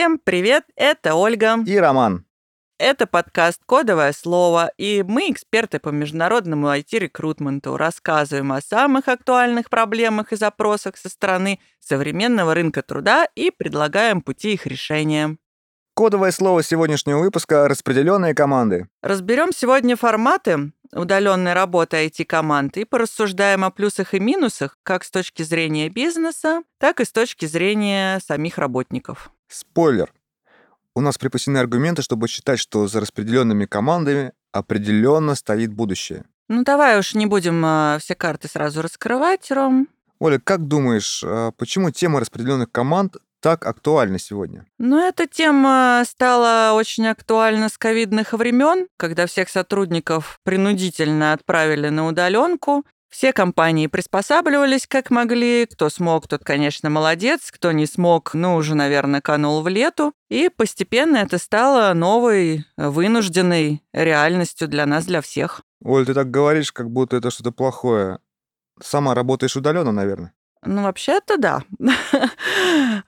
Всем привет, это Ольга. И Роман. Это подкаст «Кодовое слово», и мы, эксперты по международному IT-рекрутменту, рассказываем о самых актуальных проблемах и запросах со стороны современного рынка труда и предлагаем пути их решения. Кодовое слово сегодняшнего выпуска — распределенные команды. Разберем сегодня форматы удаленной работы IT-команд и порассуждаем о плюсах и минусах как с точки зрения бизнеса, так и с точки зрения самих работников. Спойлер. У нас припасены аргументы, чтобы считать, что за распределенными командами определенно стоит будущее. Ну давай уж не будем э, все карты сразу раскрывать, Ром. Оля, как думаешь, а почему тема распределенных команд так актуальна сегодня? Ну, эта тема стала очень актуальна с ковидных времен, когда всех сотрудников принудительно отправили на удаленку. Все компании приспосабливались как могли. Кто смог, тот, конечно, молодец. Кто не смог, ну, уже, наверное, канул в лету. И постепенно это стало новой, вынужденной реальностью для нас, для всех. Оль, ты так говоришь, как будто это что-то плохое. Сама работаешь удаленно, наверное. Ну, вообще-то да.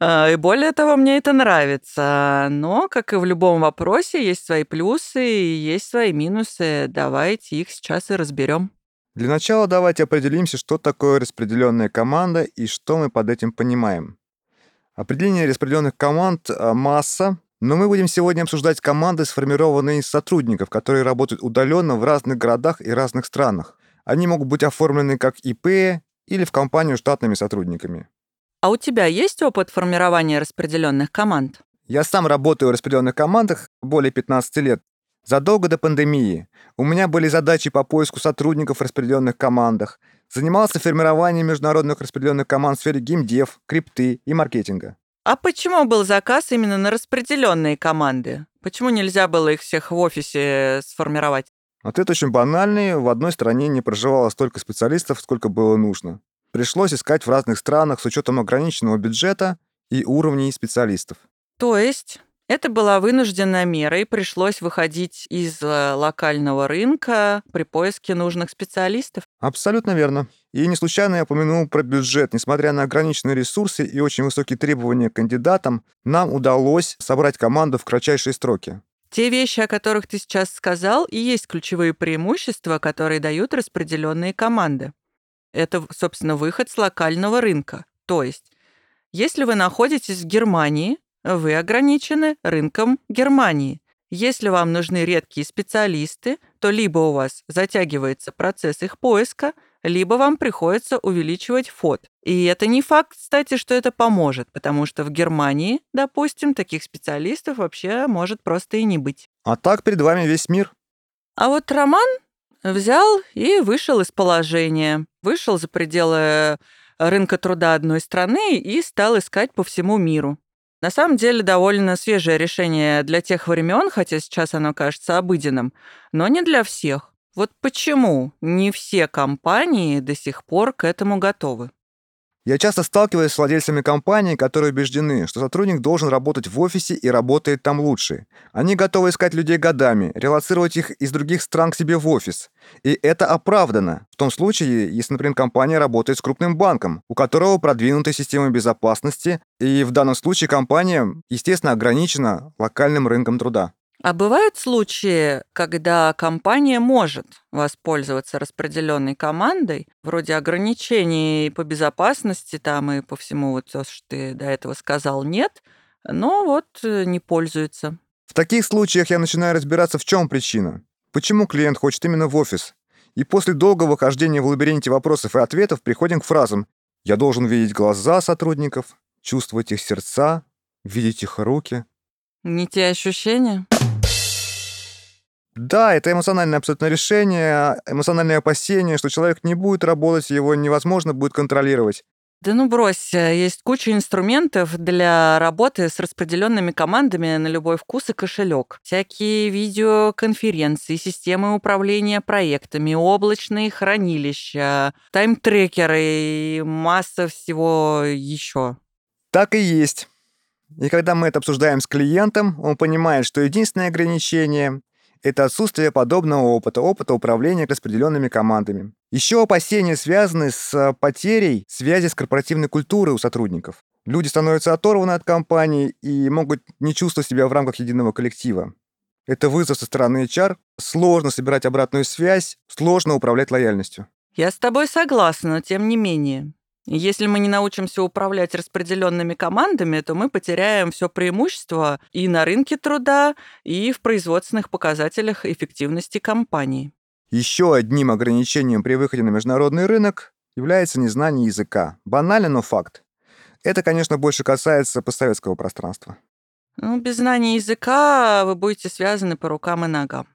А, и более того, мне это нравится. Но, как и в любом вопросе, есть свои плюсы и есть свои минусы. Давайте их сейчас и разберем. Для начала давайте определимся, что такое распределенная команда и что мы под этим понимаем. Определение распределенных команд а, — масса, но мы будем сегодня обсуждать команды, сформированные из сотрудников, которые работают удаленно в разных городах и разных странах. Они могут быть оформлены как ИП или в компанию штатными сотрудниками. А у тебя есть опыт формирования распределенных команд? Я сам работаю в распределенных командах более 15 лет. Задолго до пандемии у меня были задачи по поиску сотрудников в распределенных командах. Занимался формированием международных распределенных команд в сфере геймдев, крипты и маркетинга. А почему был заказ именно на распределенные команды? Почему нельзя было их всех в офисе сформировать? Ответ очень банальный. В одной стране не проживало столько специалистов, сколько было нужно. Пришлось искать в разных странах с учетом ограниченного бюджета и уровней специалистов. То есть это была вынужденная мера, и пришлось выходить из э, локального рынка при поиске нужных специалистов. Абсолютно верно. И не случайно я упомянул про бюджет. Несмотря на ограниченные ресурсы и очень высокие требования к кандидатам, нам удалось собрать команду в кратчайшие сроки. Те вещи, о которых ты сейчас сказал, и есть ключевые преимущества, которые дают распределенные команды. Это, собственно, выход с локального рынка. То есть, если вы находитесь в Германии, вы ограничены рынком Германии. Если вам нужны редкие специалисты, то либо у вас затягивается процесс их поиска, либо вам приходится увеличивать фот. И это не факт, кстати, что это поможет, потому что в Германии, допустим, таких специалистов вообще может просто и не быть. А так перед вами весь мир. А вот Роман взял и вышел из положения. Вышел за пределы рынка труда одной страны и стал искать по всему миру. На самом деле довольно свежее решение для тех времен, хотя сейчас оно кажется обыденным, но не для всех. Вот почему не все компании до сих пор к этому готовы? Я часто сталкиваюсь с владельцами компаний, которые убеждены, что сотрудник должен работать в офисе и работает там лучше. Они готовы искать людей годами, релацировать их из других стран к себе в офис. И это оправдано. В том случае, если, например, компания работает с крупным банком, у которого продвинутая система безопасности, и в данном случае компания, естественно, ограничена локальным рынком труда. А бывают случаи, когда компания может воспользоваться распределенной командой, вроде ограничений по безопасности там и по всему вот то, что ты до этого сказал, нет, но вот э, не пользуется. В таких случаях я начинаю разбираться, в чем причина. Почему клиент хочет именно в офис? И после долгого хождения в лабиринте вопросов и ответов приходим к фразам «Я должен видеть глаза сотрудников, чувствовать их сердца, видеть их руки». Не те ощущения? Да, это эмоциональное абсолютно решение, эмоциональное опасение, что человек не будет работать, его невозможно будет контролировать. Да ну брось, э, есть куча инструментов для работы с распределенными командами на любой вкус и кошелек. Всякие видеоконференции, системы управления проектами, облачные хранилища, тайм-трекеры и масса всего еще. Так и есть. И когда мы это обсуждаем с клиентом, он понимает, что единственное ограничение это отсутствие подобного опыта, опыта управления распределенными командами. Еще опасения связаны с э, потерей связи с корпоративной культурой у сотрудников. Люди становятся оторваны от компании и могут не чувствовать себя в рамках единого коллектива. Это вызов со стороны HR. Сложно собирать обратную связь, сложно управлять лояльностью. Я с тобой согласна, но тем не менее. Если мы не научимся управлять распределенными командами, то мы потеряем все преимущество и на рынке труда, и в производственных показателях эффективности компании. Еще одним ограничением при выходе на международный рынок является незнание языка. Банально, но факт. Это, конечно, больше касается постсоветского пространства. Ну, без знания языка вы будете связаны по рукам и ногам.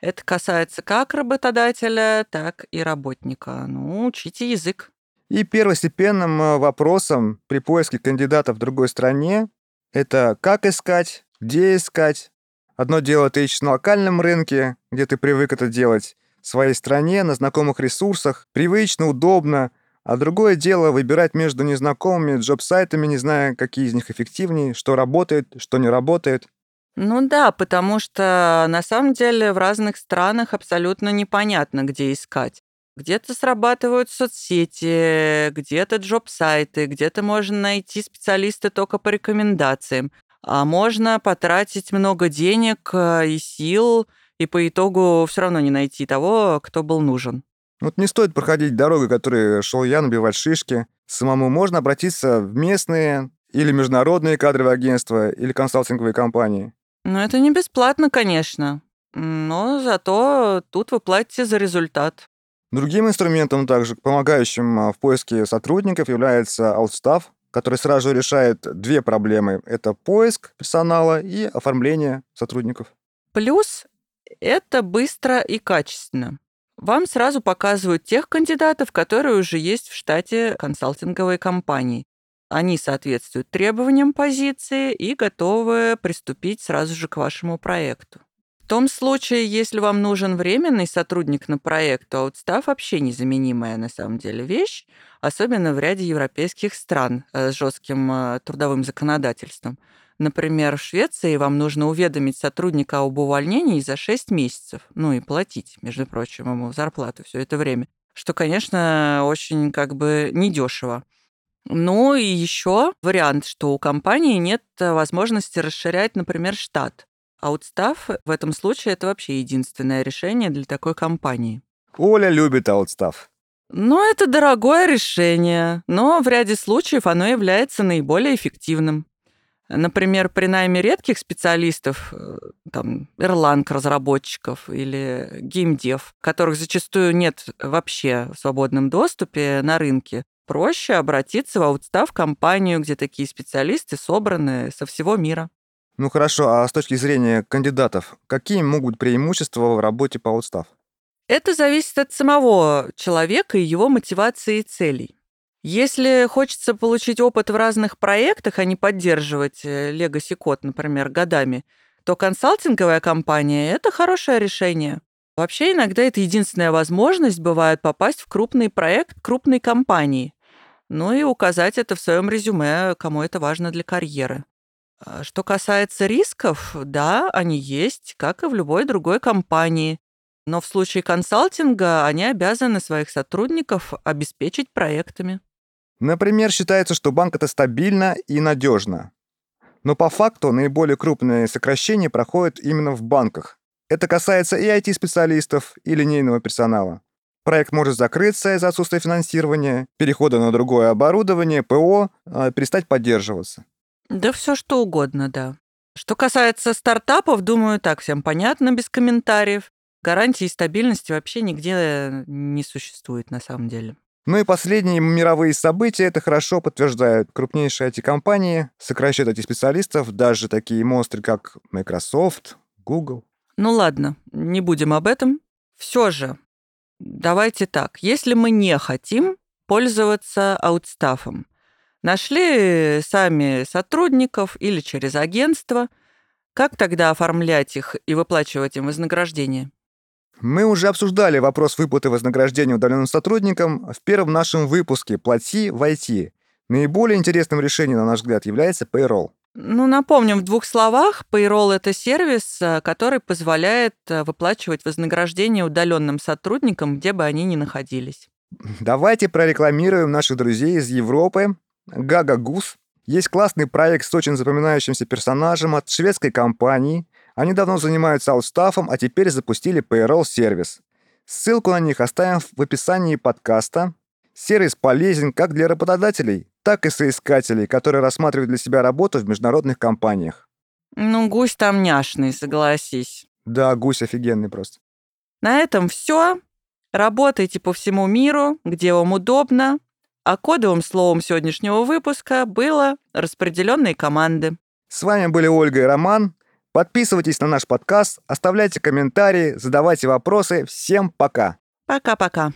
Это касается как работодателя, так и работника. Ну, учите язык. И первостепенным э, вопросом при поиске кандидата в другой стране это как искать, где искать. Одно дело ты ищешь на локальном рынке, где ты привык это делать, в своей стране, на знакомых ресурсах, привычно, удобно, а другое дело выбирать между незнакомыми джоб-сайтами, не зная, какие из них эффективнее, что работает, что не работает. Ну да, потому что на самом деле в разных странах абсолютно непонятно, где искать. Где-то срабатывают соцсети, где-то джоб-сайты, где-то можно найти специалиста только по рекомендациям, а можно потратить много денег э, и сил, и по итогу все равно не найти того, кто был нужен. Вот не стоит проходить дорогой, которой шел я, набивать шишки. Самому можно обратиться в местные или международные кадровые агентства или консалтинговые компании. Ну, это не бесплатно, конечно. Но зато тут вы платите за результат. Другим инструментом, также помогающим а, в поиске сотрудников, является Outstaff, который сразу же решает две проблемы. Это поиск персонала и оформление сотрудников. Плюс это быстро и качественно вам сразу показывают тех кандидатов, которые уже есть в штате консалтинговой компании. Они соответствуют требованиям позиции и готовы приступить сразу же к вашему проекту. Том случае, если вам нужен временный сотрудник на проект, то аутстав вообще незаменимая на самом деле вещь, особенно в ряде европейских стран э, с жестким э, трудовым законодательством. Например, в Швеции вам нужно уведомить сотрудника об увольнении за 6 месяцев, ну и платить, между прочим, ему зарплату все это время, что, конечно, очень как бы недешево. Ну и еще вариант, что у компании нет возможности расширять, например, штат. Аутстав в этом случае это вообще единственное решение для такой компании. Оля любит аутстав. Ну, это дорогое решение, но в ряде случаев оно является наиболее эффективным. Например, при найме редких специалистов, э, там, Erlang-разработчиков или геймдев, которых зачастую нет вообще в свободном доступе на рынке, проще обратиться в аутстав компанию, где такие специалисты собраны со всего мира. Ну хорошо, а с точки зрения кандидатов, какие могут преимущества в работе по аутстав? Это зависит от самого человека и его мотивации и целей. Если хочется получить опыт в разных проектах, а не поддерживать э, Legacy код, например, годами, то консалтинговая компания – это хорошее решение. Вообще, иногда это единственная возможность бывает попасть в крупный проект крупной компании. Ну и указать это в своем резюме, кому это важно для карьеры. А что касается рисков, да, они есть, как и в любой другой компании. Но в случае консалтинга они обязаны своих сотрудников обеспечить проектами. Например, считается, что банк это стабильно и надежно. Но по факту наиболее крупные сокращения проходят именно в банках. Это касается и IT-специалистов, и линейного персонала. Проект может закрыться из-за отсутствия финансирования, перехода на другое оборудование, ПО, а, перестать поддерживаться. Да все что угодно, да. Что касается стартапов, думаю, так всем понятно, без комментариев. Гарантии стабильности вообще нигде не существует на самом деле. Ну и последние мировые события это хорошо подтверждают. Крупнейшие IT-компании сокращают IT-специалистов, даже такие монстры, как Microsoft, Google. Ну ладно, не будем об этом. Все же, давайте так. Если мы не хотим пользоваться аутстафом, нашли сами сотрудников или через агентство, как тогда оформлять их и выплачивать им вознаграждение? Мы уже обсуждали вопрос выплаты вознаграждения удаленным сотрудникам в первом нашем выпуске «Плати в IT». Наиболее интересным решением, на наш взгляд, является Payroll. Ну, напомним в двух словах, Payroll – это сервис, э, который позволяет э, выплачивать вознаграждение удаленным сотрудникам, где бы они ни находились. Давайте прорекламируем наших друзей из Европы. Гага Гус Есть классный проект с очень запоминающимся персонажем от шведской компании. Они давно занимаются аутстафом, а теперь запустили payroll-сервис. Ссылку на них оставим в описании подкаста. Сервис полезен как для работодателей, так и соискателей, которые рассматривают для себя работу в международных компаниях. Ну, гусь там няшный, согласись. Да, гусь офигенный просто. На этом все. Работайте по всему миру, где вам удобно. А кодовым словом сегодняшнего выпуска было «распределенные команды». С вами были Ольга и Роман. Подписывайтесь на наш подкаст, оставляйте комментарии, задавайте вопросы. Всем пока. Пока-пока.